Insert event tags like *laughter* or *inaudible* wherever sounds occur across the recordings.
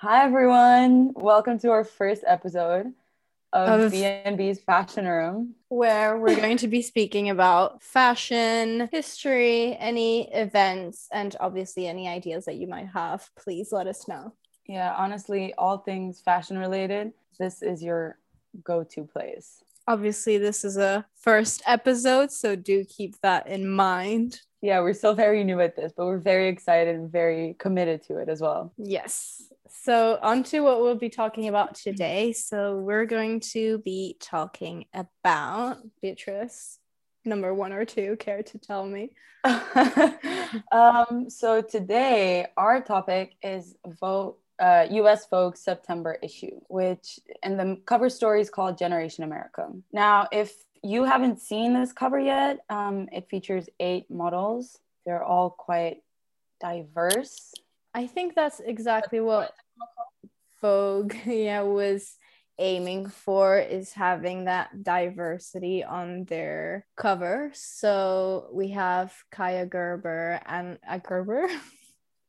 Hi everyone. Welcome to our first episode of, Of- B&B's Fashion Room. where we're *laughs* going to be speaking about fashion, history, any events, and obviously any ideas that you might have. Please let us know. Yeah, honestly, all things fashion related, this is your go-to place. Obviously, this is a first episode, so do keep that in mind. Yeah, we're still very new at this, but we're very excited and very committed to it as well. Yes. So, on to what we'll be talking about today. So, we're going to be talking about Beatrice, number one or two. Care to tell me? *laughs* um, so today our topic is vote. uh, U.S. Vogue September issue, which and the cover story is called Generation America. Now, if you haven't seen this cover yet, um, it features eight models. They're all quite diverse. I think that's exactly what Vogue *laughs* yeah was aiming for is having that diversity on their cover. So we have Kaia Gerber and uh, Gerber. *laughs*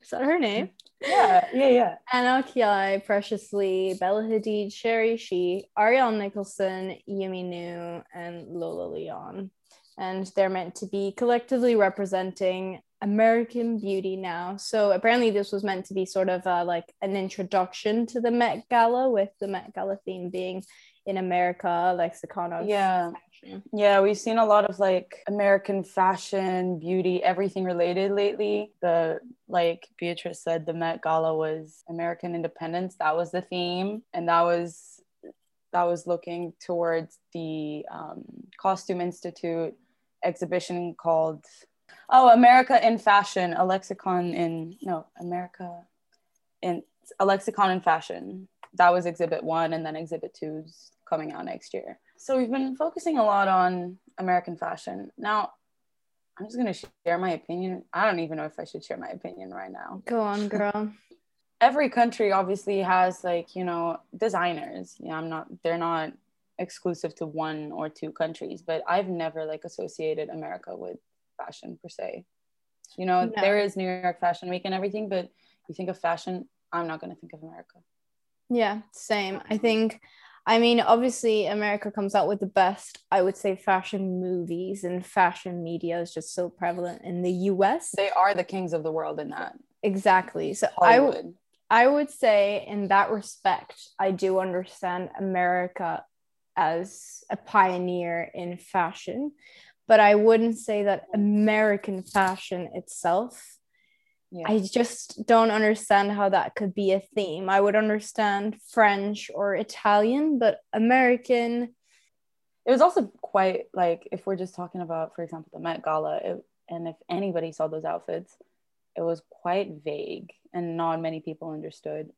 Is that her name? Yeah, yeah, yeah. Anok Yai, Precious Lee, Bella Hadid, Sherry Shi, Ariel Nicholson, Yumi Nu, and Lola Leon. And they're meant to be collectively representing American beauty now. So apparently, this was meant to be sort of uh, like an introduction to the Met Gala, with the Met Gala theme being in America, lexicon of Yeah. Yeah, we've seen a lot of like American fashion, beauty, everything related lately. The like Beatrice said, the Met Gala was American independence. That was the theme, and that was that was looking towards the um, Costume Institute exhibition called Oh, America in Fashion, a lexicon in no America in a lexicon in fashion. That was exhibit one, and then exhibit two's coming out next year. So we've been focusing a lot on American fashion. Now, I'm just gonna share my opinion. I don't even know if I should share my opinion right now. Go on, girl. *laughs* Every country obviously has like you know designers. Yeah, I'm not. They're not exclusive to one or two countries, but I've never like associated America with fashion per se. You know, No. there is New York Fashion Week and everything, but you think of fashion, I'm not gonna think of America. Yeah, same. I think, I mean, obviously, America comes out with the best, I would say, fashion movies and fashion media is just so prevalent in the US. They are the kings of the world in that. Exactly. So I, w- Hollywood. I would say, in that respect, I do understand America as a pioneer in fashion, but I wouldn't say that American fashion itself yeah. I just don't understand how that could be a theme. I would understand French or Italian, but American, it was also quite like if we're just talking about for example the met gala it, and if anybody saw those outfits it was quite vague and not many people understood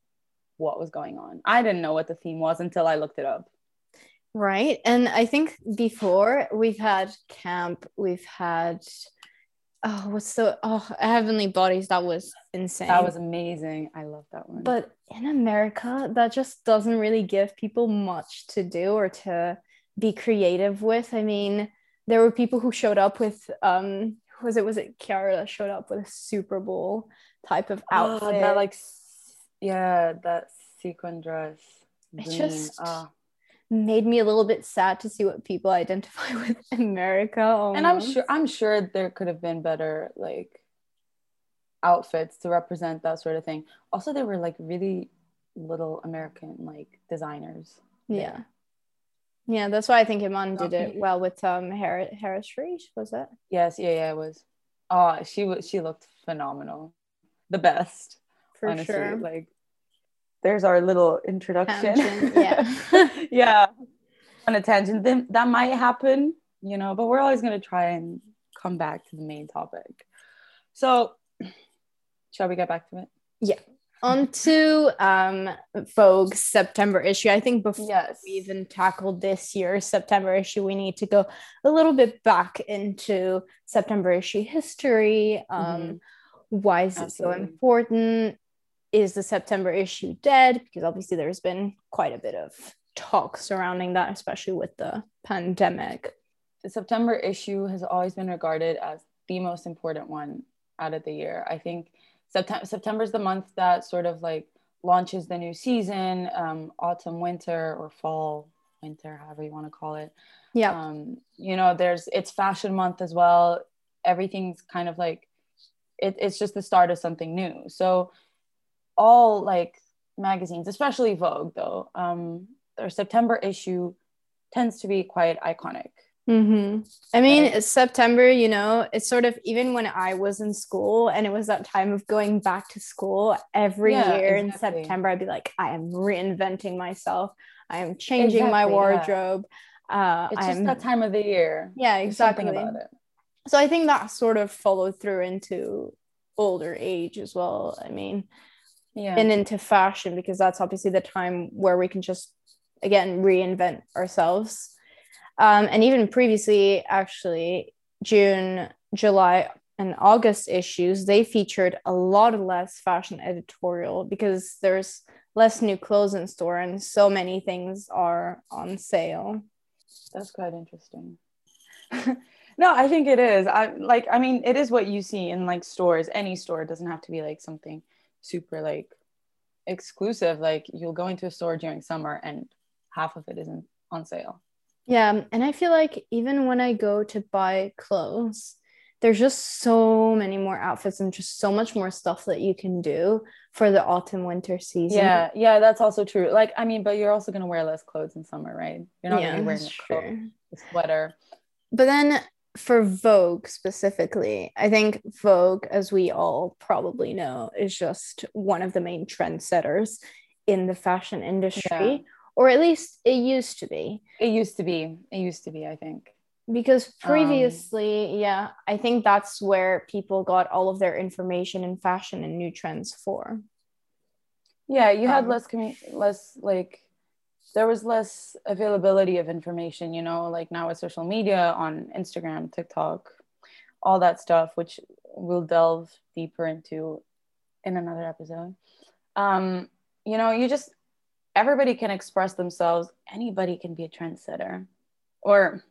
what was going on i didn't know what the theme was until i looked it up right? And I think before we've had camp, we've had oh, what's the oh heavenly bodies? That was insane. that was amazing i love that one but in America, that just doesn't really give people much to do or to be creative with. I mean, there were people who showed up with um was it was it Ciara that showed up with a Super Bowl type of Oh, outfit. that like yeah that sequin dress It just- Ah. Made me a little bit sad to see what people identify *laughs* with America. and i'm sure i'm sure there could have been better like outfits to represent that sort of thing also there were like really little american like designers Yeah. Yeah, that's why I think Iman did it well with um Harris Harris was it? Yes, yeah, yeah, it was. Oh, she was. She looked phenomenal, the best. For honestly, sure. like there's our little introduction. Tangent, *laughs* yeah. yeah, on a tangent. Then that might happen, you know, but we're always gonna try and come back to the main topic. So, shall we get back to it? Yeah. On to um Vogue September issue. I think before Yes. we even tackled this year's September issue, we need to go a little bit back into September issue history. Um, Mhm. Why is it so important? Is the September issue dead? Because obviously there's been quite a bit of talk surrounding that, especially with the pandemic. the September issue has always been regarded as the most important one out of the year. I think September September is the month that sort of like launches the new season, um, autumn, winter, or fall, winter, however you want to call it. Yeah. Um, you know, there's it's fashion month as well. Everything's kind of like it, it's just the start of something new. So all like magazines, especially Vogue, though, um, their September issue tends to be quite iconic. Mm-hmm. I mean, right. September, you know, it's sort of even when I was in school and it was that time of going back to school every yeah, year exactly. in September, I'd be like, I am reinventing myself. I am changing exactly, my wardrobe. Yeah. Uh, it's just I'm, that time of the year. Yeah, exactly. about it. So I think that sort of followed through into older age as well. I mean, yeah, and into fashion because that's obviously the time where we can just again reinvent ourselves um, and even previously, actually, June, July, and August issues, they featured a lot less fashion editorial because there's less new clothes in store and so many things are on sale. That's quite interesting. *laughs* no, I think it is. I like I mean it is what you see in like stores. Any store it doesn't have to be like something super like exclusive. Like you'll go into a store during summer and half of it isn't on sale. Yeah. Um, and I feel like even when I go to buy clothes, there's just so many more outfits and just so much more stuff that you can do for the autumn winter season. Yeah, yeah, that's also true. Like, I mean, but you're also gonna wear less clothes in summer, right? You're not yeah, gonna be wearing a, coat, a sweater. But then for Vogue specifically, I think Vogue, as we all probably know, is just one of the main trendsetters in the fashion industry. Yeah or at least it used to be. It used to be. It used to be, I think. Because um, previously, um, yeah, I think that's where people got all of their information in fashion and new trends for. Yeah, you had um, less commu- less like there was less availability of information, you know, like now with social media on Instagram, TikTok, all that stuff, which we'll delve deeper into in another episode. Um, you know, you just everybody can express themselves. Anybody can be a trendsetter or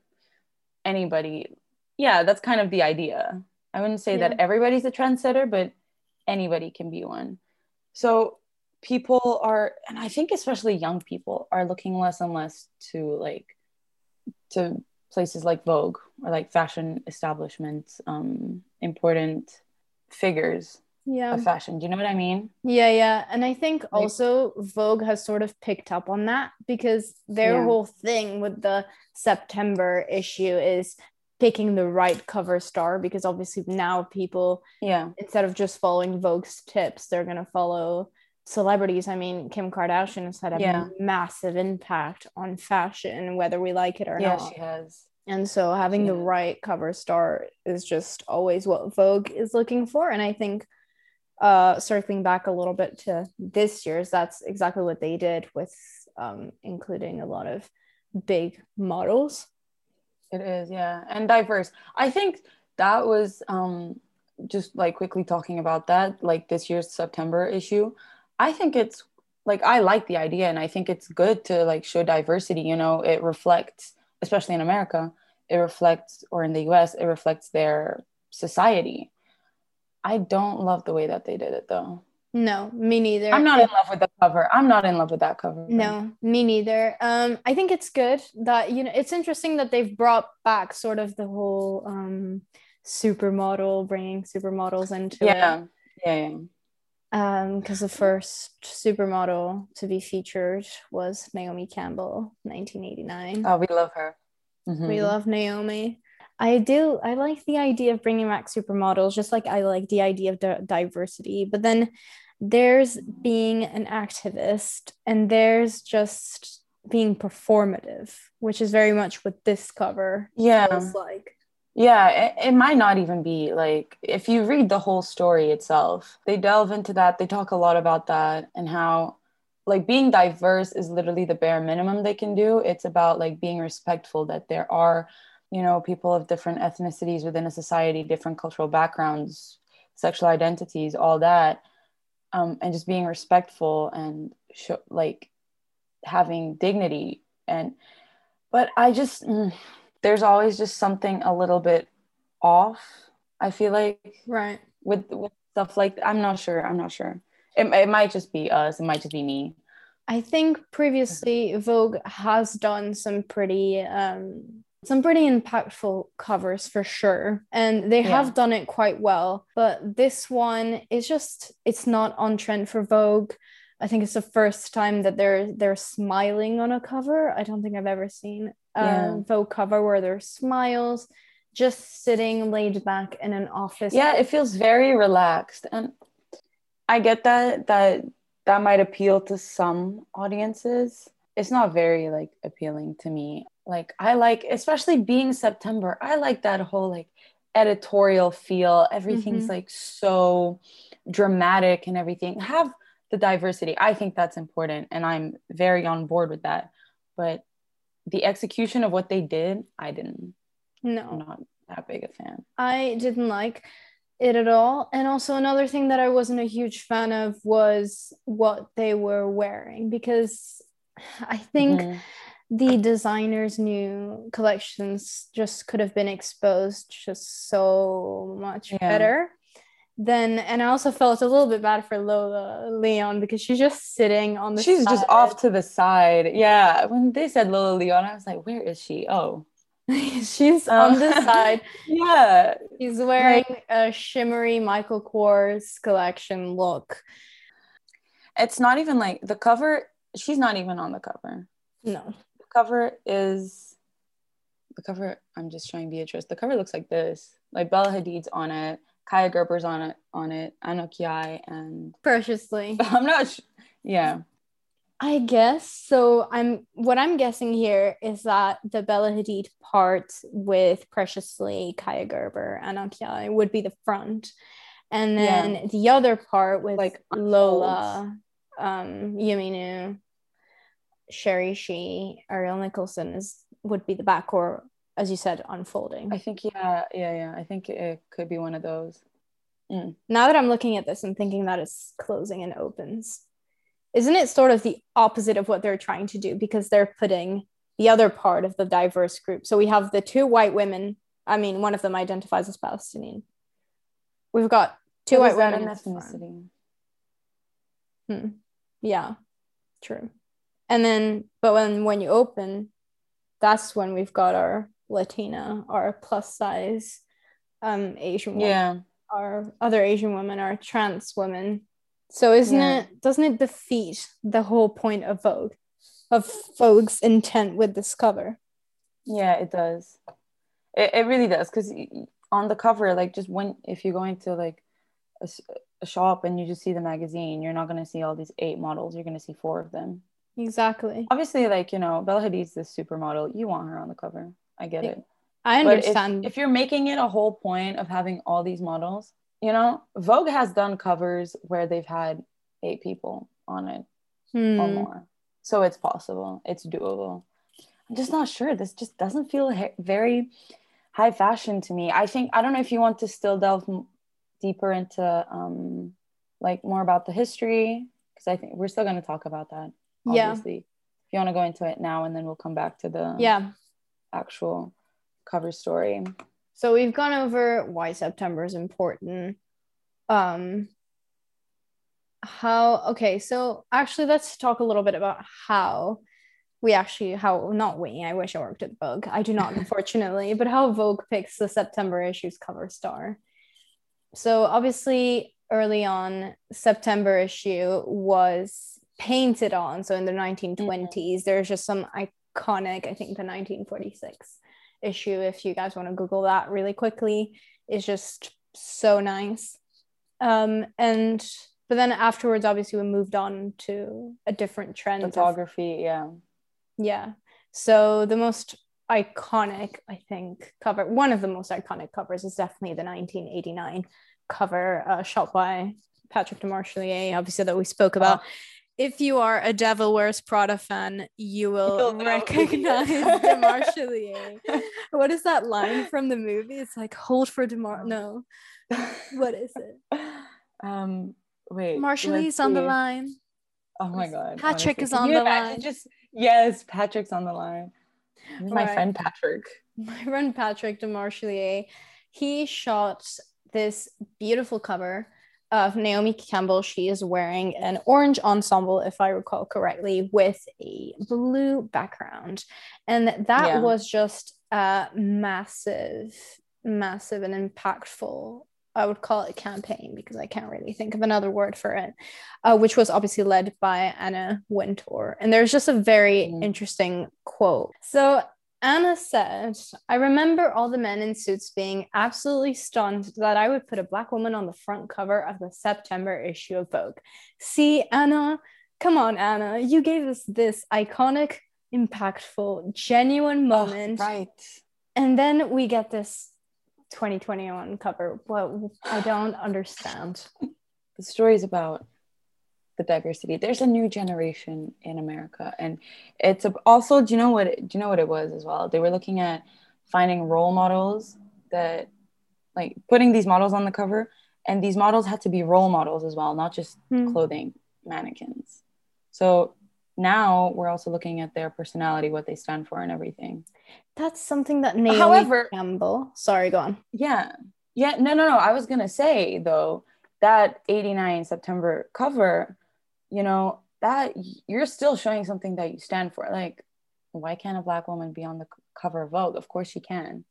anybody. Yeah, that's kind of the idea. I wouldn't say yeah. that everybody's a trendsetter, but anybody can be one. So people are, and I think especially young people are looking less and less to like, to places like Vogue or like fashion establishments, um, important figures yeah. of fashion. Do you know what i mean? Yeah yeah. And i think also vogue has sort of picked up on that because their yeah. whole thing with the september issue is picking the right cover star because obviously now people yeah. instead of just following vogue's tips they're going to follow celebrities i mean kim kardashian has had a yeah. massive impact on fashion whether we like it or yeah, not yeah she has and so having the right cover star is just always what vogue is looking for and i think uh, circling back a little bit to this year's, that's exactly what they did with um, including a lot of big models. It is, yeah, and diverse. I think that was um, just like quickly talking about that, like this year's September issue. I think it's like I like the idea, and I think it's good to like show diversity. You know, it reflects, especially in America, it reflects, or in the U.S., it reflects their society I don't love the way that they did it though. No, me neither. I'm not in love with the cover. I'm not in love with that cover. No, me neither. Um, I think it's good that you know it's interesting that they've brought back sort of the whole um supermodel, bringing supermodels into yeah, it. yeah, yeah. Um, because the first supermodel to be featured was Naomi Campbell, 1989. Oh, we love her. Mm-hmm. We love Naomi. I do. I like the idea of bringing back supermodels, just like I like the idea of di- diversity. But then there's being an activist, and there's just being performative, which is very much what this cover yeah. feels like. Yeah, it, it might not even be like if you read the whole story itself, they delve into that. They talk a lot about that and how like being diverse is literally the bare minimum they can do. It's about like being respectful that there are you know people of different ethnicities within a society different cultural backgrounds sexual identities all that um, and just being respectful and show, like having dignity and but i just mm, there's always just something a little bit off i feel like right with with stuff like i'm not sure i'm not sure It, it might just be us. It might just be me. I think previously Vogue has done some pretty um some pretty impactful covers for sure and they Yeah. have done it quite well but this one is just it's not on trend for Vogue I think it's the first time that they're they're smiling on a cover I don't think I've ever seen Yeah. Vogue cover where there's smiles just sitting laid back in an office Yeah, it feels very relaxed. And I get that that that might appeal to some audiences. It's not very like appealing to me. Like I like especially being September. I like that whole like editorial feel. Everything's Mhm. like so dramatic and everything. Have the diversity. I think that's important and I'm very on board with that. But the execution of what they did, I didn't. I'm no not that big a fan. I didn't like it at all. And also another thing that I wasn't a huge fan of was what they were wearing because I think Mhm. the designers' new collections just could have been exposed just so much Yeah. better. Then and I also felt a little bit bad for Lola Leon because she's just sitting on the She's just off to the side. Yeah. When they said Lola Leon, I was like, where is she? Oh. *laughs* she's on the Um, *laughs* side. Yeah. She's wearing a shimmery Michael Kors collection look. It's not even like the cover, she's not even on the cover. No. The cover is the cover, I'm just showing Beatrice. The cover looks like this. Like Bella Hadid's on it, Kaia Gerber's on it, on it, Anok Yai, and Precious Lee. *laughs* I'm not sh- yeah. I guess so. I'm what I'm guessing here is that the Bella Hadid part with Preciously, Kaia Gerber, Akiai would be the front, and then the other part with Like, Lola, um, Yumi Nu, Sherry Shi, Ariel Nicholson is would be the back, or as you said, unfolding. I think yeah, yeah, yeah. I think it could be one of those. Mm. now that I'm looking at this and thinking that it's closing and opens, isn't it sort of the opposite of what they're trying to do because they're putting the other part of the diverse group? So we have the two white women. I mean, one of them identifies as Palestinian. We've got two What white women. ethnicity? Yeah, true. And then, but when when you open, that's when we've got our Latina, our plus size, um, Asian woman. Yeah. our other Asian women are trans women. So isn't Yeah. it doesn't it defeat the whole point of Vogue, of Vogue's intent with this cover? Yeah, it does. It, it really does because on the cover, like just when if you're going to like a shop and you just see the magazine, you're not going to see all these eight models. You're going to see four of them. Exactly. Obviously, like you know, Bella Hadid's this supermodel. You want her on the cover. I get it. I But if, understand. if you're making it a whole point of having all these models, you know, Vogue has done covers where they've had eight people on it or Hmm. more. So it's possible. It's doable. I'm just not sure. This just doesn't feel he- very high fashion to me. I think I don't know if you want to still delve m- deeper into um like more about the history because I think we're still going to talk about that. Yeah. Obviously, if you want to go into it now, and then we'll come back to the Yeah. Actual cover story. So we've gone over why September is important. Um how okay, so actually let's talk a little bit about how we actually how not we, I wish I worked at Vogue. I do not *laughs* unfortunately, but how Vogue picks the September issue's cover star. So obviously early on September issue was painted on so in the 1920s there's just some iconic I think the 1946 issue if you guys want to google that really quickly is just so nice. Um and but then afterwards obviously we moved on to a different trend of- Photography, yeah. yeah. So the most iconic i think cover one of the most iconic covers is definitely the 1989 cover uh, shot by patrick demarchelier obviously that we spoke about if you are a devil wears prada fan you will recognize *laughs* demarchelier what is that line from the movie it's like hold for demar no what is it *laughs* Um, wait. marshallese on the line Oh my god. Patrick honestly. is on the line. Just yes, Patrick's on the line. My Right. friend Patrick. my friend Patrick Demarchelier, he shot this beautiful cover of Naomi Campbell, she is wearing an orange ensemble, if I recall correctly, with a blue background. And that Yeah. was just a massive, massive and impactful, I would call it a campaign because I can't really think of another word for it, uh, which was obviously led by Anna Wintour. And there's just a very Mhm. interesting quote. So Anna said, I remember all the men in suits being absolutely stunned that I would put a black woman on the front cover of the September issue of Vogue. See, Anna, come on, Anna, you gave us this iconic, impactful, genuine moment. Oh, right. And then we get this 2021 cover. What I don't understand. *laughs* The story is about the diversity. There's a new generation in America, and it's a, also. Do you know what? it- Do you know what it was as well? They were looking at finding role models that, like, putting these models on the cover, and these models had to be role models as well, not just Hmm. clothing mannequins. So now we're also looking at their personality, what they stand for, and everything. That's something that Naomi However- Campbell. Sorry, go on. Yeah. Yeah. No, no, no. I was to say, though, that 89 September cover, you know, that you're still showing something that you stand for. Like, why can't a Black woman be on the cover of Vogue? Of course she can,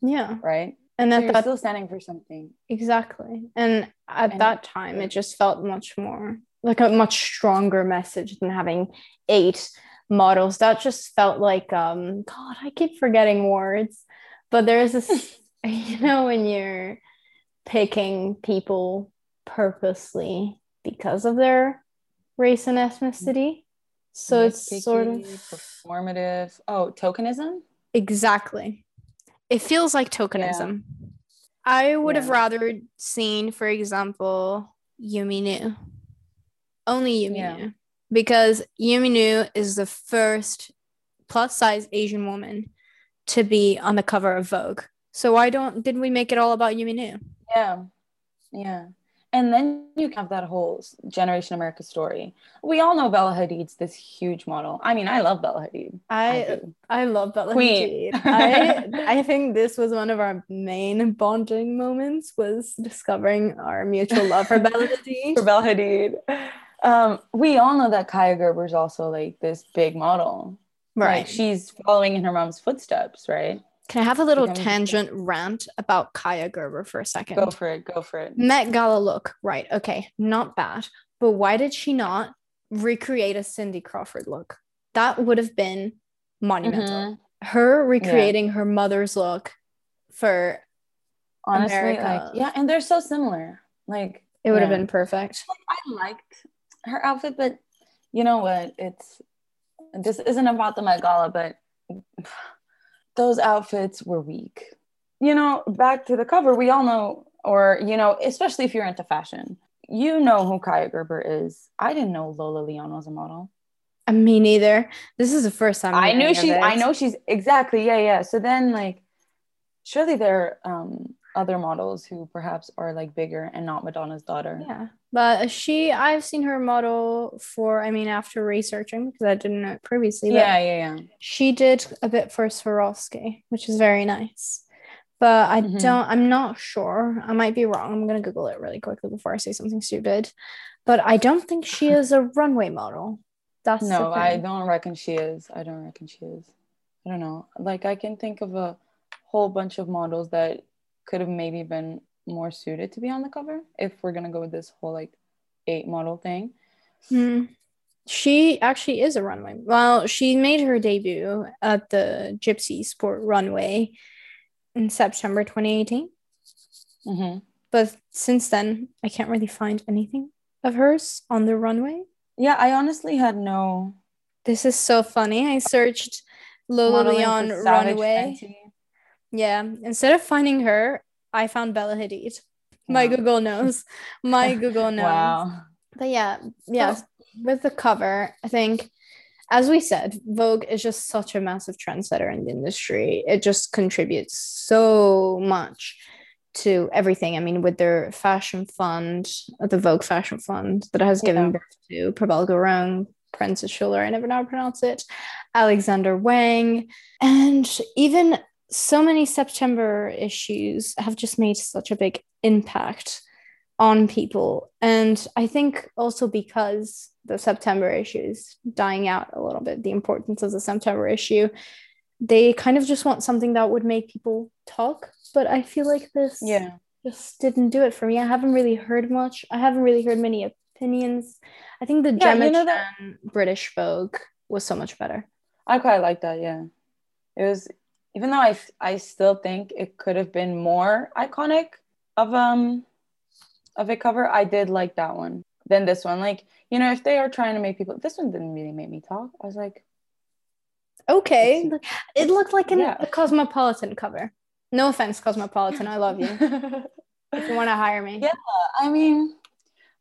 Yeah, right? and So at you're still standing for something. Exactly. And at And- that time, it just felt much more like a much stronger message than having eight models. That just felt like, um, God, I keep forgetting words. But there's this, *laughs* you know, when you're picking people purposely because of their race and ethnicity. So it's sort of performative. Oh, tokenism? Exactly. It feels like tokenism. I would have rather seen, for example, Yumi Nu. Only Yumi Yeah. Nu. Because Yumi Nu is the first plus size Asian woman to be on the cover of Vogue. So why don't did we make it all about Yumi Nu? Yeah. Yeah. And then you have that whole Generation America story. We all know Bella Hadid's this huge model. I mean, I love Bella Hadid. I do. I love Bella Queen. Hadid. *laughs* I I think this was one of our main bonding moments was discovering our mutual love for Bella *laughs* Hadid. for Bella Hadid. Um, we all know that Kaia Gerber's also like this big model. Like she's following in her mom's footsteps, right? Can I have a little tangent rant about Kaia Gerber for a second? Go for it. Go for it. Met Gala look, right? Okay, not bad. But why did she not recreate a Cindy Crawford look? That would have been monumental. Mhm. Her recreating her mother's look for Honestly, America. like yeah, and they're so similar. Like it would have been perfect. I liked her outfit, but you know what? It's this isn't about the Met Gala, but those outfits were weak. You know, back to the cover, we all know, or you know, especially if you're into fashion, you know who Kaia Gerber is. I didn't know Lola Leon was a model. Uh, Me neither. This is the first time I knew she. I know she's exactly. Yeah, yeah. So then, like, surely there are um, other models who perhaps are like bigger and not Madonna's daughter. Yeah, but she, I've seen her model for. I mean, after researching because I didn't know it previously. but yeah, yeah, yeah. she did a bit for Swarovski, which is very nice. But I Mhm. don't, I'm not sure. I might be wrong. I'm going to Google it really quickly before I say something stupid. But I don't think she *laughs* is a runway model. That's No, I don't reckon she is. I don't reckon she is. I don't know. Like I can think of a whole bunch of models that could have maybe been more suited to be on the cover if we're gonna go with this whole like eight model thing. Hmm. She actually is a runway. Well, she made her debut at the Gypsy Sport Runway in September 2018. hmm But since then, I can't really find anything of hers on the runway. Yeah, I honestly had no This is so funny. I searched Lola Leon runway. Fenty. Yeah. Instead of finding her, I found Bella Hadid. My Wow. Google knows. My *laughs* Google knows. Wow. But yeah, yeah. With the cover, I think, as we said, Vogue is just such a massive trendsetter in the industry. It just contributes so much to everything. I mean, with their fashion fund, the Vogue Fashion Fund that has given Yeah. birth to Prabal Gurung, Proenza Schouler, I never know how to pronounce it, Alexander Wang, and even so many September issues have just made such a big impact on people. And I think also because the September issue is dying out a little bit, the importance of the September issue, they kind of just want something that would make people talk. But I feel like this Yeah. just didn't do it for me. I haven't really heard much. I haven't really heard many opinions. I think the Yeah, Gemma you know that- British Vogue was so much better. I quite like that. Yeah, it was. Even though I, I still think it could have been more iconic of um of a cover. I did like that one than this one. Like you know, if they are trying to make people, this one didn't really make me talk. I was like, Okay. It looked like an, Yeah. a Cosmopolitan cover. No offense, Cosmopolitan. I love you. *laughs* if you want to hire me. Yeah. I mean,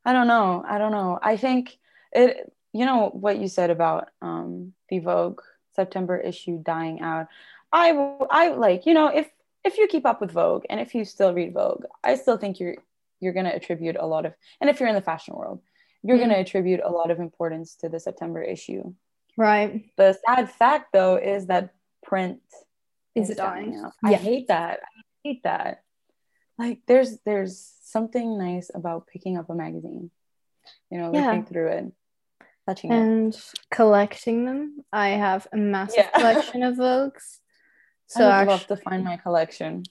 I don't know. I don't know. I think it. You know what you said about um the Vogue September issue dying out. I I like you know if if you keep up with Vogue and if you still read Vogue, I still think you're you're gonna attribute a lot of and if you're in the fashion world, you're Mhm. gonna attribute a lot of importance to the September issue. Right. The sad fact though is that print Is it dying? out. I hate that. I hate that. Like there's there's something nice about picking up a magazine, you know, Yeah. looking through it, touching it. And collecting them. I have a massive Yeah. *laughs* collection of Vogues. So I would actually, love to find my collection.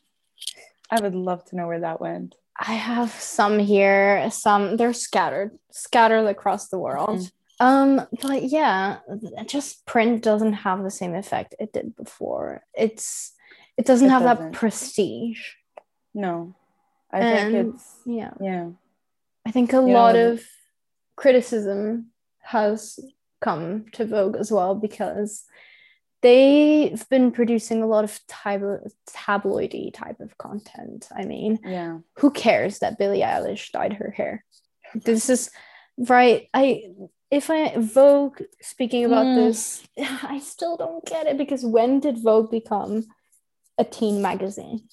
I would love to know where that went. I have some here, some they're scattered, scattered across the world. Mm-hmm. Um, but yeah, just print doesn't have the same effect it did before. It's it doesn't It have doesn't. that prestige. No, I And think it's yeah, yeah, I think a Yeah. lot of criticism has come to Vogue as well because they've been producing a lot of tab- tabloidy type of content. I mean, yeah. who cares that Billie Eilish dyed her hair? This is right. I if I Vogue speaking about Mm. this, *sighs* I still don't get it because when did Vogue become a teen magazine?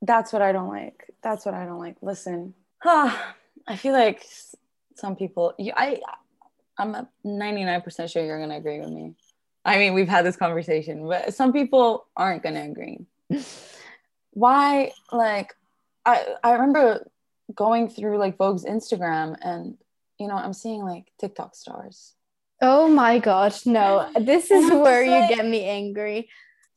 That's what I don't like. That's what I don't like. Listen, *sighs* I feel like some people. You, I, I'm ninety nine percent sure you're gonna agree with me. I mean, we've had this conversation, but some people aren't gonna agree. Why? Like, I I remember going through like Vogue's Instagram, and you know, I'm seeing like TikTok stars. Oh my gosh, no. This is where you get me angry.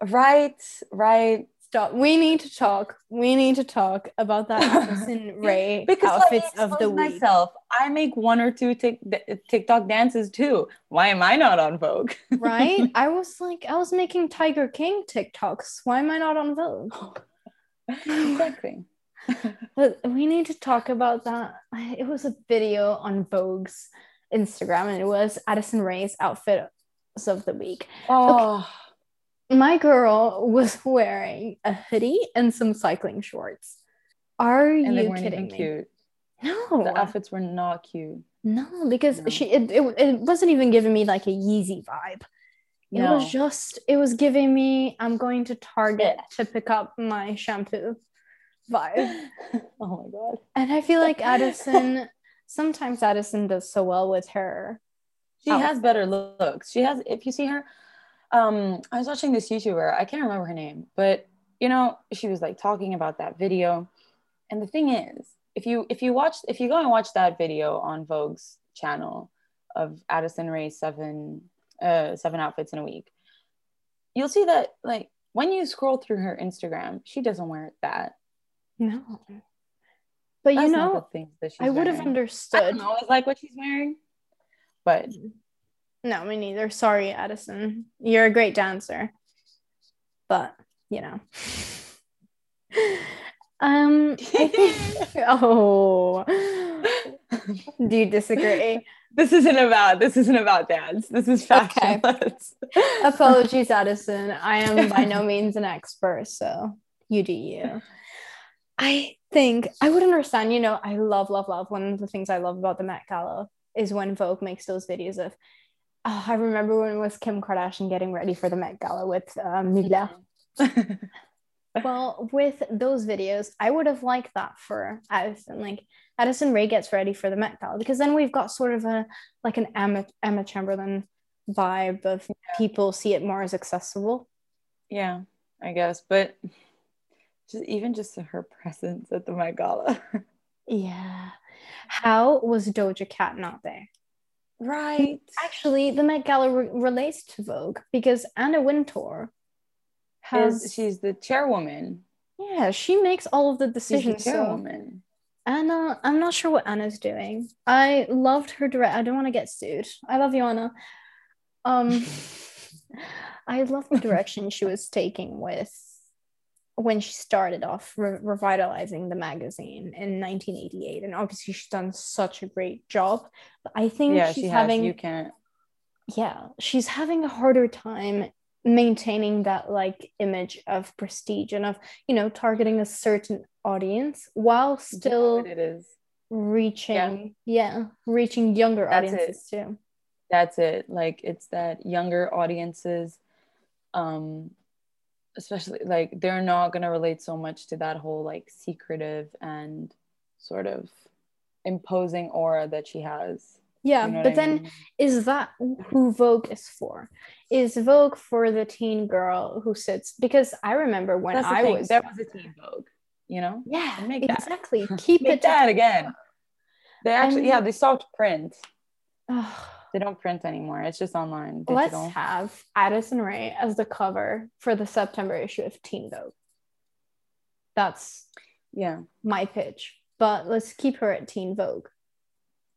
Right, right. Stop. We need to talk. We need to talk about that *laughs* Addison Rae Because outfits of the week. myself. I make one or two tic- TikTok dances too. Why am I not on Vogue? Right? *laughs* I was like, I was making Tiger King TikToks. Why am I not on Vogue? *laughs* exactly. But we need to talk about that. It was a video on Vogue's Instagram, and it was Addison Rae's outfit of the week. Oh, My girl was *laughs* wearing a hoodie and some cycling shorts. Are and you kidding me? cute. No, The outfits were not cute. no, because No. she it, it, it wasn't even giving me like a Yeezy vibe. It No. was just it was giving me I'm going to Target to pick up my shampoo vibe. *laughs* oh my god. And I feel like Addison *laughs* sometimes Addison does so well with her. She Oh. has better looks. She has. If you see her, um, I was watching this YouTuber. I can't remember her name, but you know, she was like talking about that video. And the thing is, if you if you watch if you go and watch that video on Vogue's channel of Addison Rae's seven uh seven outfits in a week, you'll see that like when you scroll through her Instagram, she doesn't wear that. No. But That's you know, things that she's I would have wearing. I understood. don't always like what she's wearing, but No, me neither. Sorry, Addison. You're a great dancer. But, you know. *laughs* um think- *laughs* oh. *laughs* Do you disagree? this isn't about this isn't about dance. This is fashion. Let's- Apologies, Addison. I am by no means an expert, so you do you. I think I would understand, you know, I love, love, love. One of the things I love about the Met Gala is when Vogue makes those videos of, oh, I remember when it was Kim Kardashian getting ready for the Met Gala with um, Mugler. *laughs* Well, with those videos, I would have liked that for Addison. Like Addison Rae gets ready for the Met Gala because then we've got sort of a like an Emma Emma Chamberlain vibe of people see it more as accessible. yeah, I guess, but just even just her presence at the Met Gala. *laughs* Yeah. How was Doja Cat not there? Right. Actually, the Met Gala re- relates to Vogue because Anna Wintour has. Is she's the chairwoman. yeah, she makes all of the She's the decisions. So chairwoman. Anna, I'm not sure what Anna's doing. I loved her direct. I don't want to get sued. I love you, Anna. Um, *laughs* I love the direction she was taking with when she started off re- revitalizing the magazine in 1988, and obviously she's done such a great job. But I think yeah, she's she having has. You can't. yeah she's having a harder time maintaining that like image of prestige and of you know targeting a certain audience while still it is. reaching yeah, reaching younger That's it. audiences too That's it. Like it's that younger audiences, um, especially like they're not gonna relate so much to that whole like secretive and sort of imposing aura that she has. yeah You know but I then mean? is that who vogue is for is vogue for the teen girl who sits because i remember when i thing. was there was a teen Vogue, you know. yeah exactly *laughs* keep Make it that again. They actually, mean- yeah, they stopped print. Ugh. They don't print anymore. It's just online, Let's digital. have Addison Rae as the cover for the September issue of Teen Vogue. That's yeah, my pitch. But let's keep her at Teen Vogue.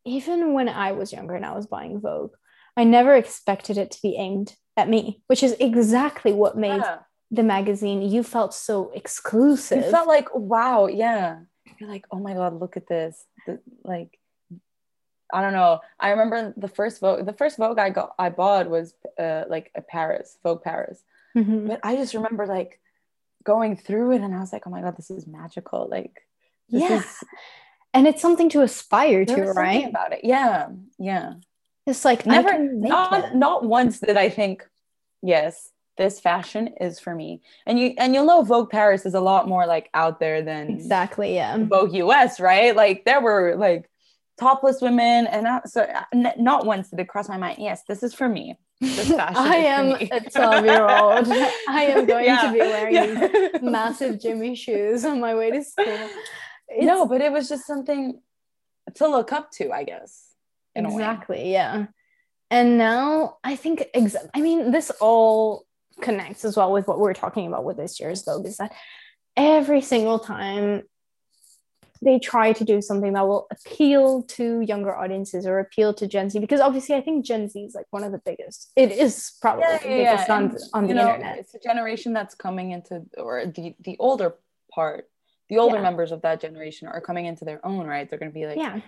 Even when I was younger and I was buying Vogue, I never expected it to be aimed at me, which is exactly what made yeah. the magazine you felt so exclusive. It felt like wow, yeah. You're like, oh my god, look at this. The, like, I don't know. I remember the first Vogue. The first Vogue I got, I bought was uh, like a Paris Vogue Paris. Mhm. But I just remember like going through it, and I was like, oh my god, this is magical. Like, this Yeah, is and it's something to aspire to, right? about it. Yeah, yeah. It's like Never, I can make not it. not once did I think, yes, this fashion is for me. And you and you'll know Vogue Paris is a lot more like out there than Exactly, yeah. Vogue US, right? Like there were like topless women, and I, so n- not once did it cross my mind. Yes, this is for me. This *laughs* fashion I am a 12 year old. *laughs* I am going Yeah, to be wearing yeah. these massive Jimmy shoes on my way to school. *laughs* It's- no, but it was just something to look up to, I guess. in a way. exactly, yeah. And now I think, ex- I mean, this all connects as well with what we're talking about with this year's Vogue is that every single time they try to do something that will appeal to younger audiences or appeal to Gen Z, because obviously I think Gen Z is like one of the biggest. It is probably Yeah, the yeah, yeah. on, And, on the know, internet. It's a generation that's coming into, or the the older part, the older Yeah. members of that generation are coming into their own, right? They're going to be like, yeah.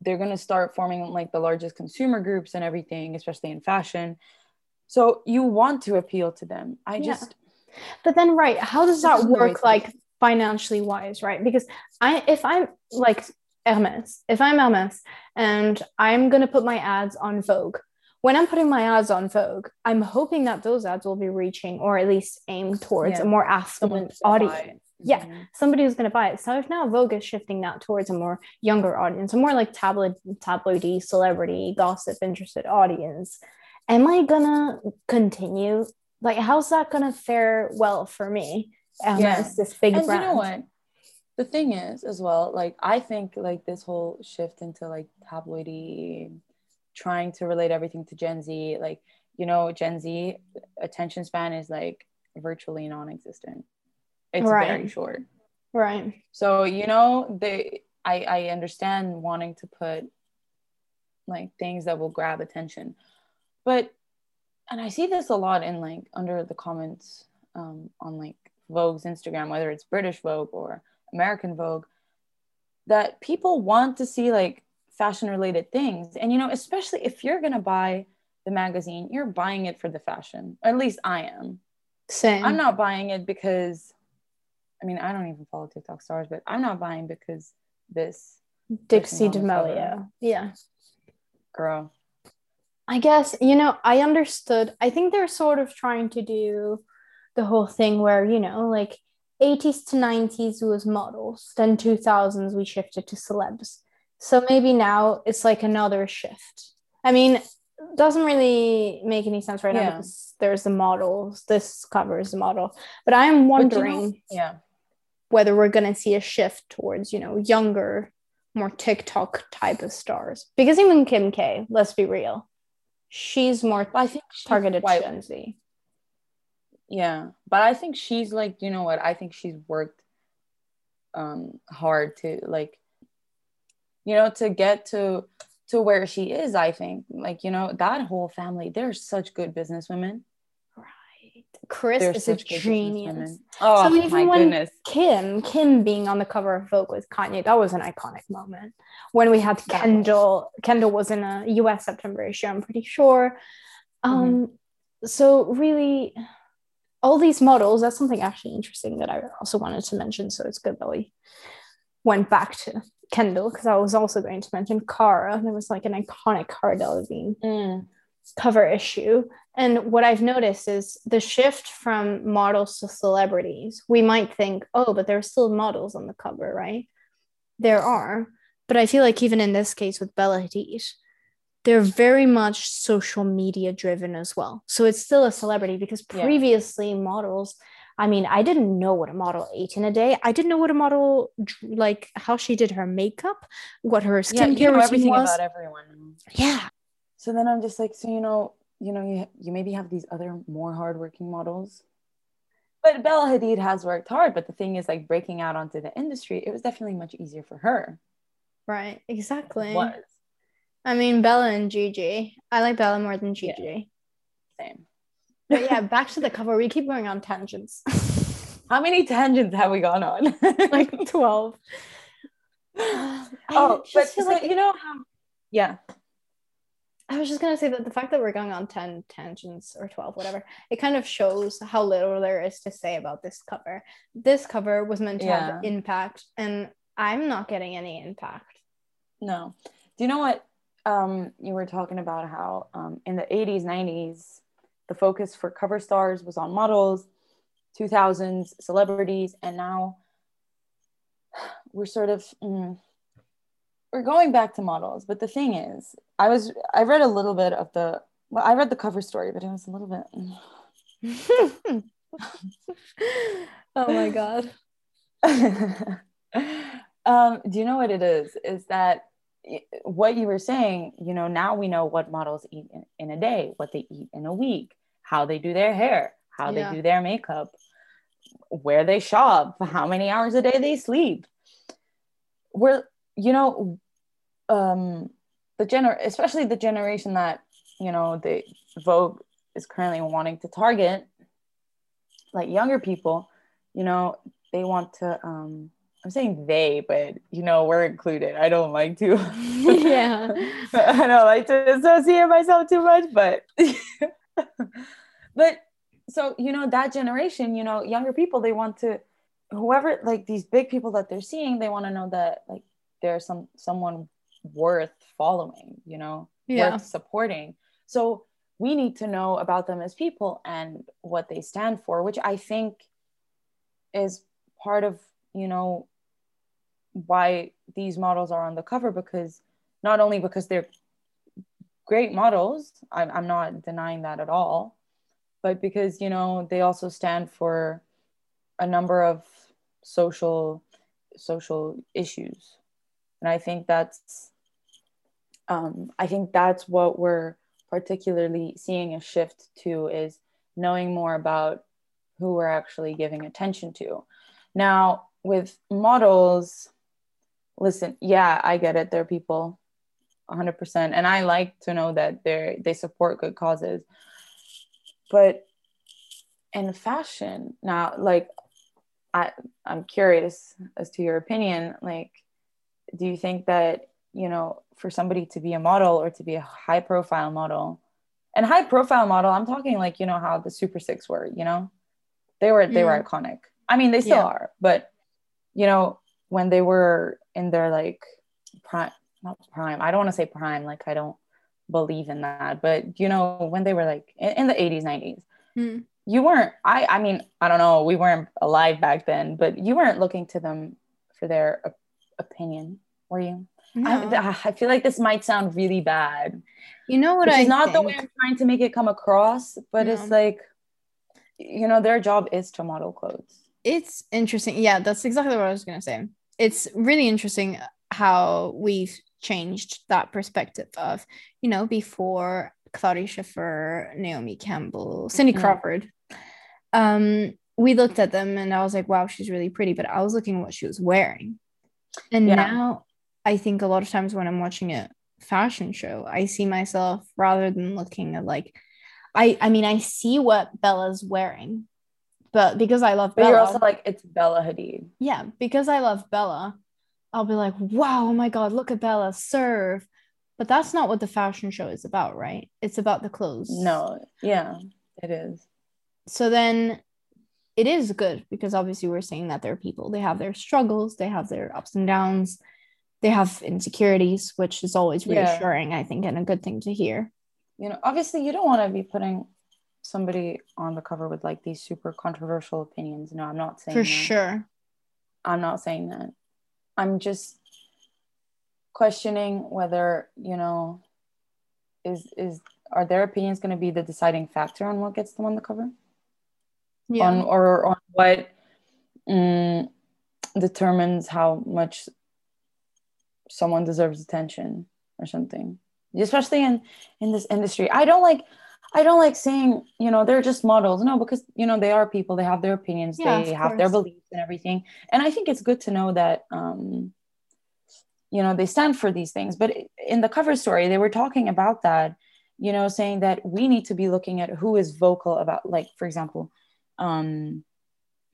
they're going to start forming like the largest consumer groups and everything, especially in fashion. So you want to appeal to them. I just, But then, right, how does that There's no way work, like financially wise, right? Because I, if I'm like Hermes, if I'm Hermes and I'm gonna put my ads on Vogue, when I'm putting my ads on Vogue, I'm hoping that those ads will be reaching or at least aimed towards Yeah. a more affluent audience. Yeah. Mhm. Somebody who's gonna buy it. So if now Vogue is shifting that towards a more younger audience, a more like tabloid, tabloidy, celebrity, gossip interested audience, am I gonna continue? Like, how's that gonna fare well for me? Um, Yeah. as this big and brand. you know what the thing is as well like i think like this whole shift into like tabloidy trying to relate everything to gen z like you know gen z attention span is like virtually non-existent it's Right. very short Right. so you know they i i understand wanting to put like things that will grab attention but and i see this a lot in like under the comments um on like vogue's instagram whether it's british vogue or american vogue that people want to see like fashion related things and you know especially if you're going to buy the magazine you're buying it for the fashion at least i am Same. I'm not buying it because, I mean, I don't even follow TikTok stars, but I'm not buying because this Dixie person on the cover. D'Amelio. Yeah. girl. I guess, you know, I understood. I think they're sort of trying to do the whole thing where, you know, like 80s to 90s was models, then 2000s we shifted to celebs. So maybe now it's like another shift. I mean, doesn't really make any sense right now because there's the models. This covers the model. But I am But you know- wondering yeah. whether we're going to see a shift towards, you know, younger, more TikTok type of stars. Because even Kim K, let's be real, she's more I think she's targeted quite- Gen Z. Yeah, but I think she's like, you know what? I think she's worked um hard to like you know to get to to where she is, I think. Like, you know, that whole family, they're such good businesswomen. Right. Kris They're is a genius. Oh So even my when- goodness. Kim, Kim being on the cover of Vogue with Kanye, that was an iconic moment. When we had Kendall, Kendall was in a US September issue, I'm pretty sure. Um, so really all these models, that's something actually interesting that I also wanted to mention. So it's good that we went back to Kendall because I was also going to mention Cara. There was like an iconic Cara Delevingne Mm. cover issue. And what I've noticed is the shift from models to celebrities. We might think, oh, but there are still models on the cover, right? There are. But I feel like even in this case with Bella Hadid, they're very much social media driven as well. So it's still a celebrity because Yeah. previously models, I mean, I didn't know what a model ate in a day. I didn't know what a model like how she did her makeup, what her Yeah, skincare you know routine everything was. about everyone. yeah, So then I'm just like, so you know, you know, you you maybe have these other more hardworking models. But Bella Hadid has worked hard. But the thing is, like breaking out onto the industry, it was definitely much easier for her. right, exactly. It was I mean, Bella and Gigi. I like Bella more than Yeah. Gigi. same. But yeah, back to the cover. We keep going on tangents. *laughs* How many tangents have we gone on? *laughs* like *laughs* 12. oh, but so like you know how? Yeah, I was just gonna say that the fact that we're going on 10 tangents or 12, whatever, it kind of shows how little there is to say about this cover. This cover was meant to have impact, and I'm not getting any impact. no. Do you know what? Um, you were talking about how um, in the 80s, 90s, the focus for cover stars was on models, 2000s celebrities, and now we're sort of mm, we're going back to models. But the thing is, I was I read a little bit of the well, I read the cover story, but it was a little bit. mm. *laughs* oh my god. *laughs* um, do you know what it is? Is that what you were saying? You know, now we know what models eat in, in a day, what they eat in a week, how they do their hair, how Yeah. they do their makeup, where they shop, how many hours a day they sleep. We're, you know, um, the gener, especially the generation that you know the Vogue is currently wanting to target, like younger people. You know, they want to um i'm saying they but you know we're included i don't like to *laughs* Yeah. *laughs* i don't like to associate myself too much but *laughs* but so you know that generation you know younger people they want to whoever like these big people that they're seeing they want to know that like there's some someone worth following you know Yeah. worth supporting so we need to know about them as people and what they stand for which i think is part of you know why these models are on the cover because not only because they're great models i'm, I'm not denying that at all but because you know they also stand for a number of social social issues. And i think that's um, i think that's what we're particularly seeing a shift to is knowing more about who we're actually giving attention to. Now with models listen yeah i get it. They're people 100% and i like to know that they're they support good causes. But in fashion now like i i'm curious as to your opinion like do you think that you know for somebody to be a model or to be a high profile model and high profile model i'm talking like you know how the super six were you know? They were they were mm-hmm. iconic. I mean they still Yeah. are but you know when they were in their like prime not prime i don't want to say prime like i don't believe in that but you know when they were like in, in the 80s 90s Hmm. you weren't i i mean i don't know we weren't alive back then but you weren't looking to them for their op- opinion were you I, No. I feel like this might sound really bad you know what which I not the think? way i'm trying to make it come across but it's like you know their job is to model clothes it's interesting. Yeah, that's exactly what I was gonna say. It's really interesting how we've changed that perspective of, you know, before Claudia Schiffer, Naomi Campbell, Cindy Mm. Crawford. Um, we looked at them and I was like, wow, she's really pretty, but I was looking at what she was wearing. And Yeah. now I think a lot of times when I'm watching a fashion show, I see myself rather than looking at like I I mean I see what Bella's wearing, but because I love But Bella, you're also like, it's Bella Hadid. yeah, because I love Bella, I'll be like, wow, oh my God, look at Bella serve. But that's not what the fashion show is about, right? It's about the clothes. No, yeah, it is. So then it is good because obviously we're saying that they're people. They have their struggles, they have their ups and downs, they have insecurities, which is always Yeah. reassuring, I think, and a good thing to hear. You know, obviously, you don't want to be putting somebody on the cover with like these super controversial opinions. No, I'm not saying For that. sure. I'm not saying that. I'm just questioning whether, you know, is is are their opinions going to be the deciding factor on what gets them on the cover? Yeah. On or on what mm, determines how much someone deserves attention or something. Especially in in this industry. I don't like I don't like saying, you know, they're just models. No, because you know, they are people, they have their opinions, Yeah, they have their beliefs and everything. And I think it's good to know that um you know, they stand for these things. But in the cover story, they were talking about that, you know, saying that we need to be looking at who is vocal about like for example, um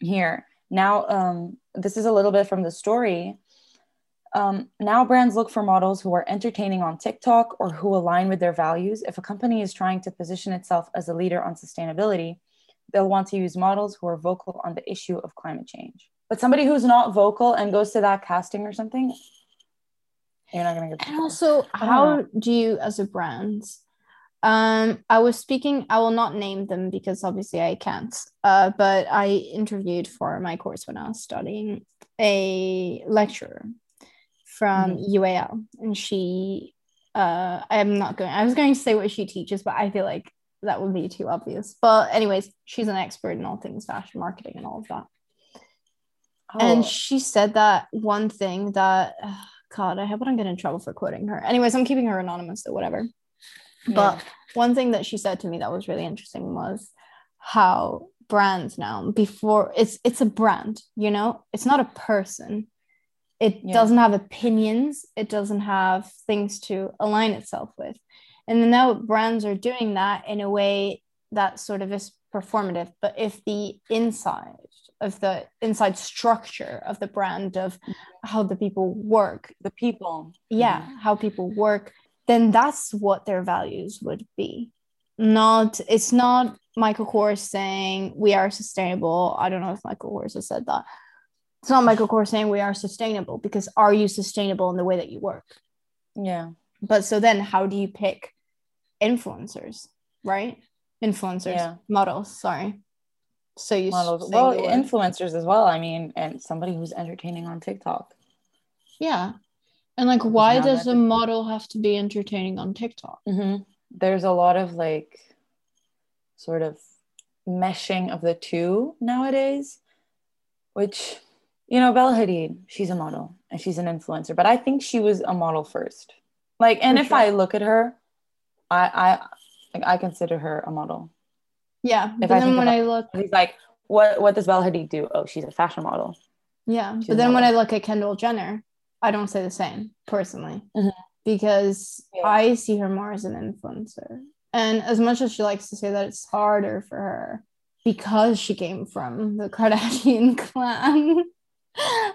here. Now um this is a little bit from the story um, now brands look for models who are entertaining on TikTok or who align with their values. If a company is trying to position itself as a leader on sustainability, they'll want to use models who are vocal on the issue of climate change. But somebody who's not vocal and goes to that casting or something, you're not gonna get. the and also how do you as a brand um i was speaking i will not name them because obviously i can't uh but i interviewed for my course when i was studying a lecturer from ual and she uh i'm not going i was going to say what she teaches but i feel like that would be too obvious. But anyways she's an expert in all things fashion marketing and all of that. Oh, and she said that one thing that *sighs* god i hope i don't get in trouble for quoting her. Anyways i'm keeping her anonymous so whatever. But one thing that she said to me that was really interesting was how brands now before it's it's a brand you know? It's not a person it Yeah. doesn't have opinions. It doesn't have things to align itself with. And then now brands are doing that in a way that sort of is performative. But if the inside of the inside structure of the brand of mm-hmm. how the people work the people. yeah mm-hmm. how people work then that's what their values would be. Not it's not michael kors saying we are sustainable. I don't know if michael kors has said that it's not michael kors saying we are sustainable because are you sustainable in the way that you work Yeah. but so then how do you pick influencers right influencers Yeah. models sorry so you Models. Well, influencers as well. I mean, and somebody who's entertaining on TikTok. yeah and like why does a model have to be entertaining on tiktok Mhm. There's a lot of like sort of meshing of the two nowadays, which, you know, Bella Hadid, she's a model and she's an influencer, but I think she was a model first. Like, and For if sure. I look at her, I, I, like, I consider her a model. yeah If but I then when i look He's like, what, what does Bella Hadid do? Oh, she's a fashion model. Yeah, She's but then when I look at Kendall Jenner, I don't say the same personally Mhm. because Yeah. I see her more as an influencer. And as much as she likes to say that it's harder for her because she came from the Kardashian *laughs* clan.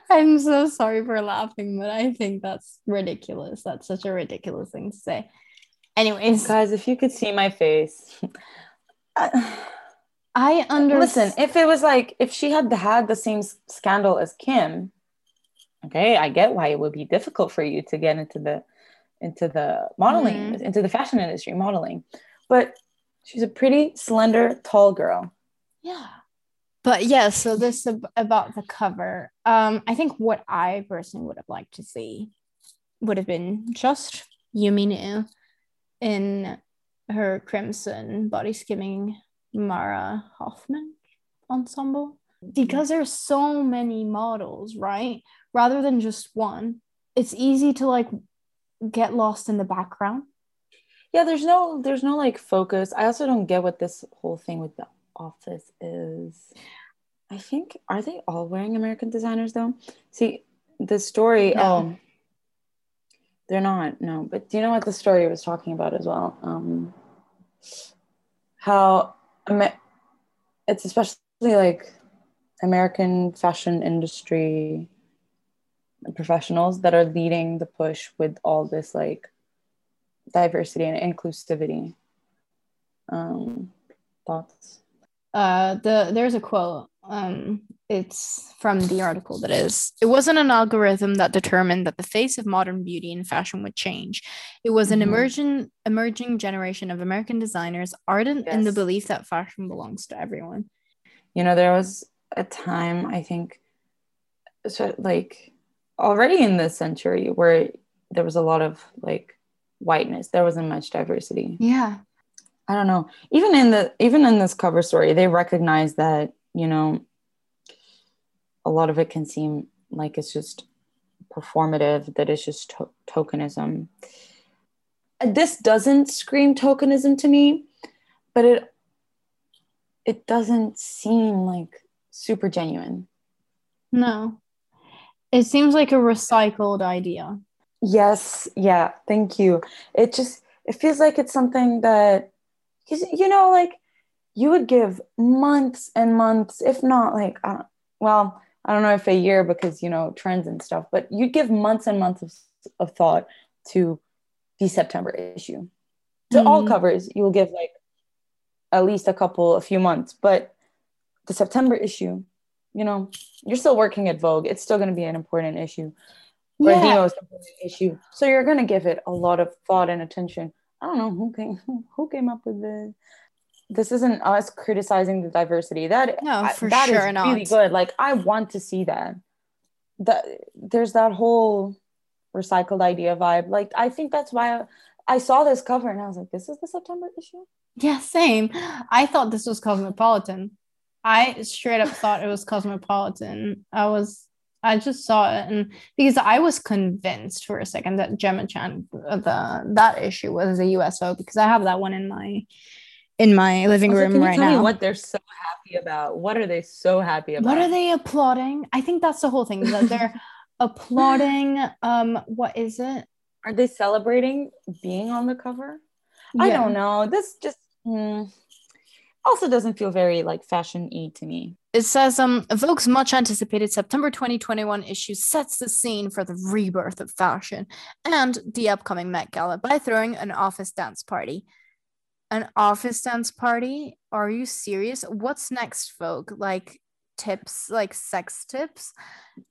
I'm so sorry for laughing, but I think that's ridiculous. That's such a ridiculous thing to say. Anyways, Guys, if you could see my face. I- I understand. Listen, if it was like if she had had the same scandal as Kim, okay, I get why it would be difficult for you to get into the into the modeling Mhm. into the fashion industry modeling. But she's a pretty slender, tall girl. Yeah. But yeah, so this ab- about the cover. Um, I think what I personally would have liked to see would have been just Yumi Nu in her crimson body skimming Mara Hoffman ensemble. because there's so many models, right? Rather than just one, it's easy to like get lost in the background. Yeah, there's no there's no like focus. I also don't get what this whole thing with the office is. I think are they all wearing American designers though? See, the story, No. oh they're not, no. But do you know what the story was talking about as well? Um how it's especially like American fashion industry professionals that are leading the push with all this like diversity and inclusivity. Um, thoughts? Uh the there's a quote um it's from the article that is it wasn't an algorithm that determined that the face of modern beauty and fashion would change it was an Mhm. emerging emerging generation of american designers ardent in the belief that fashion belongs to everyone You know, there was a time I think, so like already in this century where there was a lot of like whiteness. There wasn't much diversity. yeah I don't know. Even in the even in this cover story, they recognize that you know a lot of it can seem like it's just performative. That it's just to- tokenism. Uh, this doesn't scream tokenism to me, but it it doesn't seem like super genuine. no it seems like a recycled idea Yes, yeah, thank you. It just it feels like it's something that because you know, like you would give months and months, if not like I don't, well, I don't know if a year because you know trends and stuff, but you'd give months and months of, of thought to the September issue. To all Mhm. covers, you will give like at least a couple, a few months, but the September issue, you know, you're still working at Vogue. It's still going to be an important issue or the most important issue. So you're gonna give it a lot of thought and attention. I don't know who came *laughs* who came up with this. This isn't us criticizing the diversity. That No, I- for that is sure not. really good. Like I want to see that. That there's that whole recycled idea vibe. Like I think that's why I, I saw this cover and I was like, this is the September issue. Yeah, same. I thought this was Cosmopolitan. I straight up thought it was Cosmopolitan. I was, I just saw it, and because I was convinced for a second that Gemma Chan, uh, the that issue was a USO because I have that one in my, in my living Also, room can you right tell me now. what they're so happy about? What are they so happy about? What are they applauding? I think that's the whole thing that they're *laughs* applauding. Um, what is it? Are they celebrating being on the cover? I don't know. This just mm, also doesn't feel very like fashion y to me. It says um Vogue's much anticipated September 2021 issue sets the scene for the rebirth of fashion and the upcoming Met Gala by throwing an office dance party. An office dance party? Are you serious? What's next, Vogue? Like tips, like sex tips?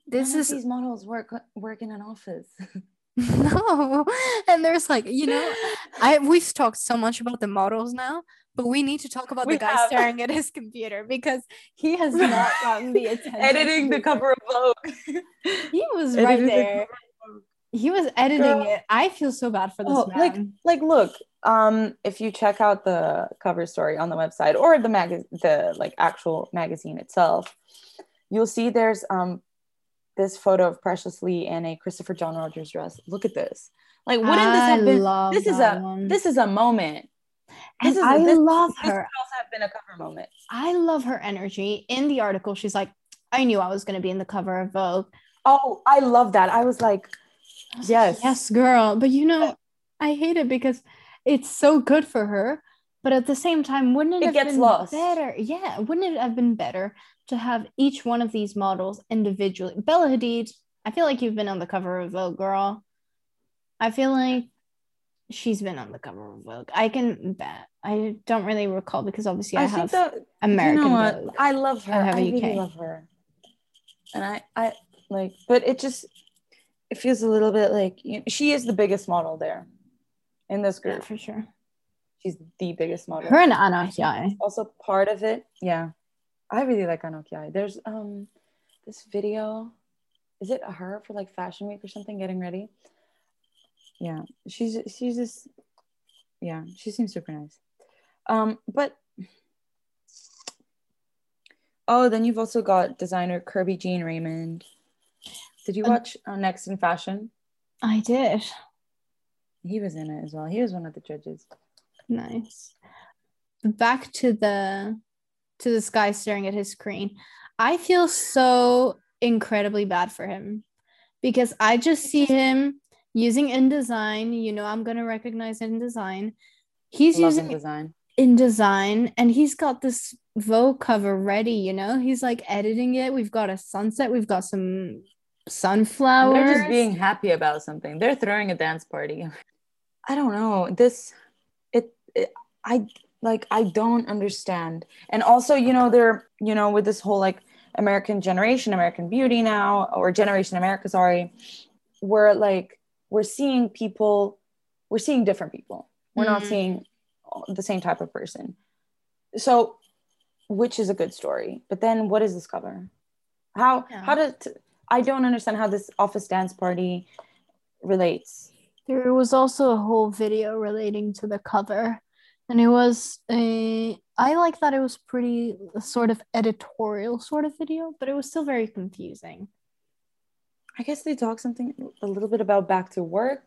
This None is these models work work in an office. *laughs* *laughs* no. And there's like, you know, I we've talked so much about the models now, but we need to talk about We the guy have. staring at his computer because he has not gotten the attention. *laughs* Editing the cover of Vogue. He was *laughs* right the there. Vogue. He was editing Girl. it. I feel so bad for this Oh, man. like like look, um, if you check out the cover story on the website or the mag the like actual magazine itself, you'll see there's um this photo of Precious Lee in a Christopher John Rogers dress. Look at this. Like, wouldn't this I have been this is a one. this is a moment. And is I this, love this her. could also have been a cover moment. I love her energy. In the article, she's like, I knew I was going to be in the cover of Vogue. Oh, I love that. I was like, I was like, Yes. Yes, girl. But you know, I hate it because it's so good for her. But at the same time, wouldn't it, It have gets been lost. better? Yeah, wouldn't it have been better to have each one of these models individually? Bella Hadid, I feel like you've been on the cover of Vogue, girl. I feel like she's been on the cover of Vogue. I can bet. I don't really recall because obviously I, I have that American you know? Vogue. I love her. I have I a really love her. And I, I like, but it just, it feels a little bit like you she is the biggest model there in this Yeah, group. for sure. She's the biggest model. Her and Anna also part of it. Yeah, I really like Anok Yai. There's um this video. Is it her for like Fashion Week or something getting ready? Yeah, she's she's just yeah, she seems super nice. Um, but Oh, then you've also got designer Kerby Jean-Raymond. Did you watch uh, Next in Fashion? I did. He was in it as well. He was one of the judges. Nice. Back to the to this guy staring at his screen. I feel so incredibly bad for him because I just see him using InDesign. You know, I'm gonna recognize InDesign. He's Love using InDesign. InDesign and he's got this Vogue cover ready, you know? He's like editing it. We've got a sunset, we've got some sunflowers. They're just being happy about something. They're throwing a dance party. *laughs* I don't know. This it, it I like I don't understand. And also, you know, they're, you know, with this whole like American generation, American beauty now, or Generation America, sorry, we're like we're seeing people, we're seeing different people. We're not Mhm. seeing the same type of person. So, which is a good story. But then, what is this cover? How Yeah. how did I don't understand how this office dance party relates. There was also a whole video relating to the cover, and it was a. I like that it was pretty sort of editorial sort of video, but it was still very confusing. I guess they talk something a little bit about back to work.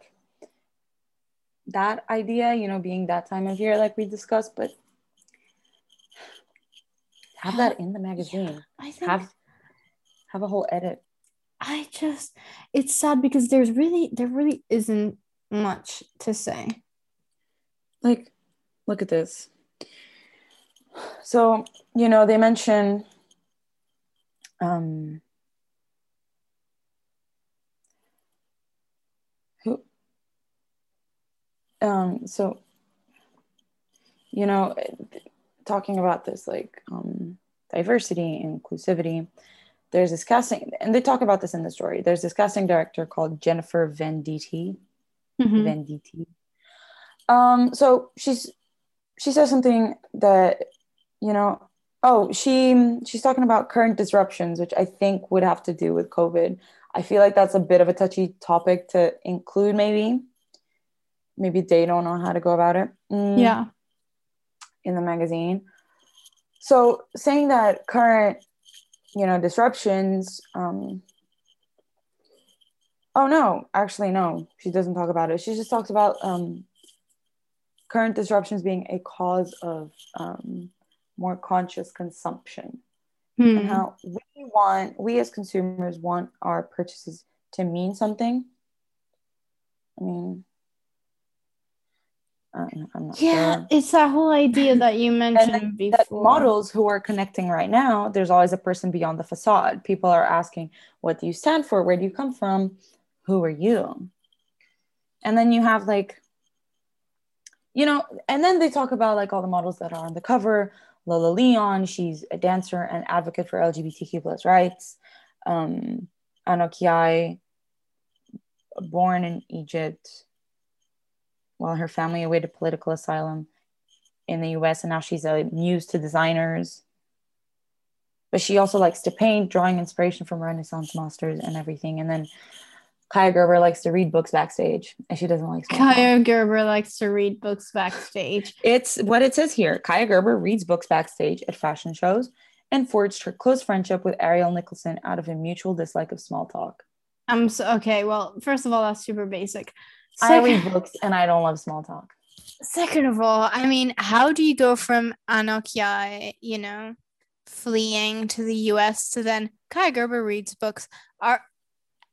That idea, you know, being that time of year, like we discussed, but have that in the magazine. I think Have have a whole edit. I just it's sad because there's really there really isn't much to say. Like, look at this. So, you know, they mention um who um so you know talking about this like um diversity inclusivity there's this casting and they talk about this in the story there's this casting director called jennifer venditti Mhm. Venditti. Um, so she's she says something that you know. Oh, she she's talking about current disruptions, which I think would have to do with COVID. I feel like that's a bit of a touchy topic to include. Maybe, maybe they don't know how to go about it. Mm, Yeah. in the magazine. So saying that current, you know, disruptions. Um, oh no, actually no, she doesn't talk about it. She just talks about um, current disruptions being a cause of um, more conscious consumption Hmm. and how we want, we as consumers want our purchases to mean something. I mean, I'm, I'm not Yeah, sure. it's that whole idea that you *laughs* mentioned before. that models who are connecting right now, there's always a person beyond the facade. People are asking, what do you stand for? Where do you come from? Who are you? And then you have like, you know, and then they talk about like all the models that are on the cover. Lola Leon, she's a dancer and advocate for LGBTQ plus rights. Um, Anok Yai, born in Egypt, while her family awaited political asylum in the US, and now she's a muse to designers. But she also likes to paint, drawing inspiration from Renaissance masters and everything. And then Kaia Gerber likes to read books backstage, and she doesn't like. Kaia Gerber likes to read books backstage. *laughs* It's what it says here. Kaia Gerber reads books backstage at fashion shows and forged her close friendship with Ariel Nicholson out of a mutual dislike of small talk. I'm so okay. Well, first of all, that's super basic. I read books and I don't love small talk. second of all, I mean, how do you go from Anok Yai, you know, fleeing to the US to then Kaia Gerber reads books? Are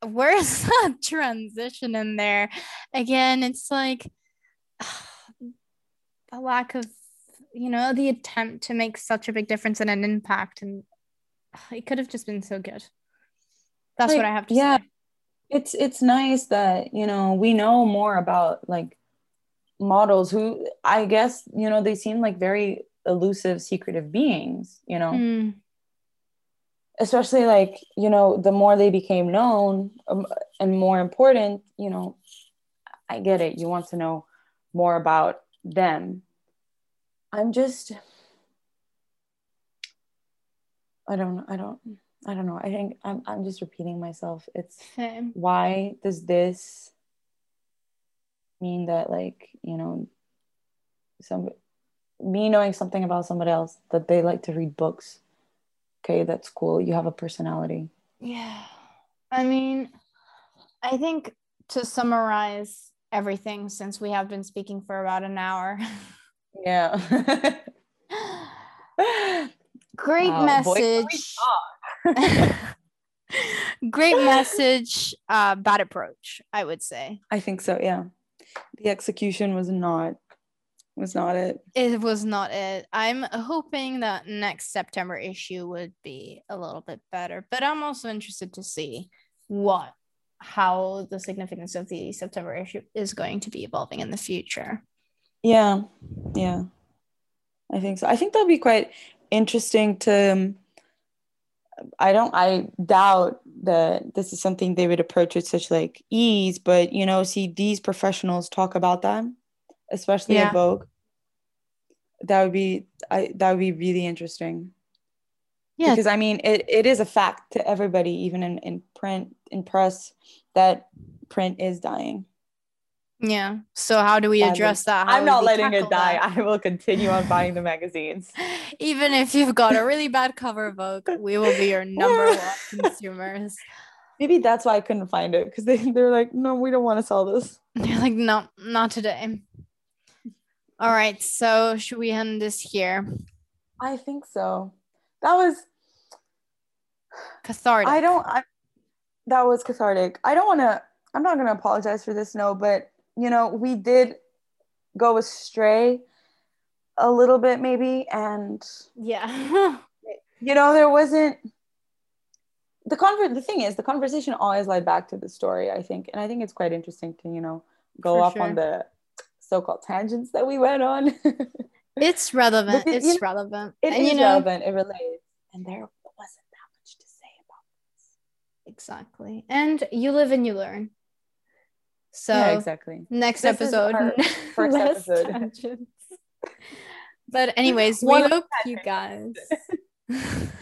where's *laughs* that transition in there? Again, it's like *sighs* a lack of, you know, the attempt to make such a big difference and an impact, and *sighs* it could have just been so good. That's what I have to yeah. say. It's it's nice that, you know, we know more about like models who I guess, you know, they seem like very elusive, secretive beings, you know. Mm, especially like you know the more they became known um, and more important you know i get it. You want to know more about them. I'm just i don't i don't i don't know i think i'm, I'm just repeating myself it's same. why does this mean that like you know some me knowing something about somebody else that they like to read books okay, that's cool. You have a personality. Yeah. I mean, I think to summarize everything, since we have been speaking for about an hour. Yeah. *laughs* *laughs* Great Wow, boy, message. *laughs* Great message. Uh, bad approach, I would say. I think so, yeah. The execution was not was not it. It was not it. I'm hoping that next September issue would be a little bit better, but I'm also interested to see what how the significance of the September issue is going to be evolving in the future. Yeah. Yeah. I think so. I think that'll be quite interesting to um, I don't I doubt that this is something they would approach with such like ease, but you know, see these professionals talk about that, especially Yeah. at Vogue. That would be I that would be really interesting. Yeah. Because I mean it, it is a fact to everybody, even in, in print, in press, that print is dying. Yeah. So how do we address that? How I'm not letting it die. that? *laughs* I will continue on buying the magazines. *laughs* Even if you've got a really bad cover Vogue, we will be your number *laughs* one consumers. Maybe that's why I couldn't find it because they, they're like, no, we don't want to sell this. They're like, no, not today. All right. So should we end this here? I think so. That was Cathartic. I don't I that was cathartic. I don't want to I'm not going to apologize for this no, but you know, we did go astray a little bit maybe and Yeah. *laughs* you know, there wasn't the conver- the thing is the conversation always led back to the story, I think. And I think it's quite interesting to, you know, go For off sure. on the so-called tangents that we went on. *laughs* it's relevant. Because, It's you know, relevant. It and is you know, relevant. It relates. And there wasn't that much to say about this exactly. And you live and you learn. So yeah, exactly. next This episode, *laughs* first episode. tangents. *laughs* But anyways, we hope you guys *laughs*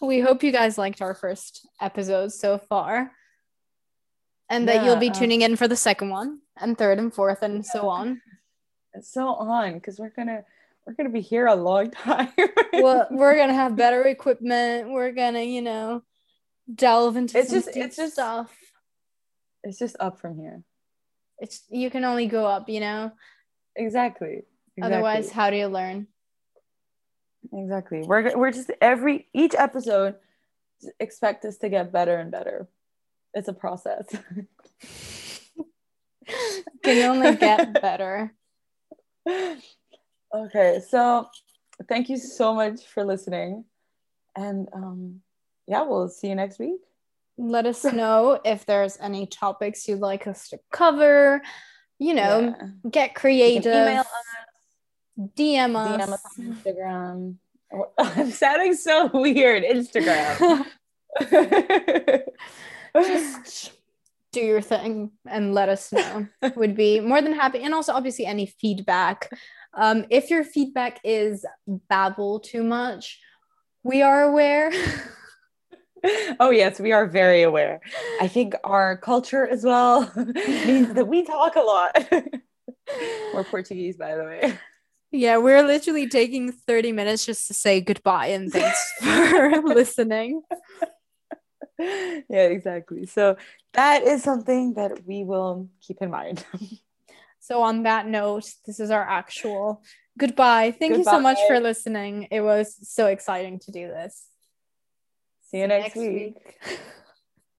we hope you guys liked our first episode so far. And that you'll be um, tuning in for the second one and third and fourth and so on. And so on, because we're gonna we're gonna be here a long time. well, we're gonna have better equipment. We're gonna, you know, delve into It's just- it's just- stuff. It's just up from here. It's you can only go up, you know. Exactly. exactly. Otherwise, how do you learn? exactly. We're we're just every each episode expect us to get better and better. It's a process. *laughs* Can only get better. *laughs* okay, so thank you so much for listening, and um, yeah, we'll see you next week. Let us *laughs* know if there's any topics you'd like us to cover. You know, Yeah. get creative. email us, DM us. DM us on Instagram. *laughs* I'm sounding so weird. Instagram. *laughs* Just do your thing and let us know. Would be more than happy. And also, obviously, any feedback. Um, if your feedback is babble too much, we are aware. *laughs* oh yes, we are very aware. I think our culture as well *laughs* means that we talk a lot. *laughs* We're Portuguese, by the way. yeah, we're literally taking 30 minutes just to say goodbye and thanks for listening. yeah, exactly. So that is something that we will keep in mind. So, on that note, this is our actual goodbye. Thank you so much for listening. It was so exciting to do this. See you next, week. week. *laughs*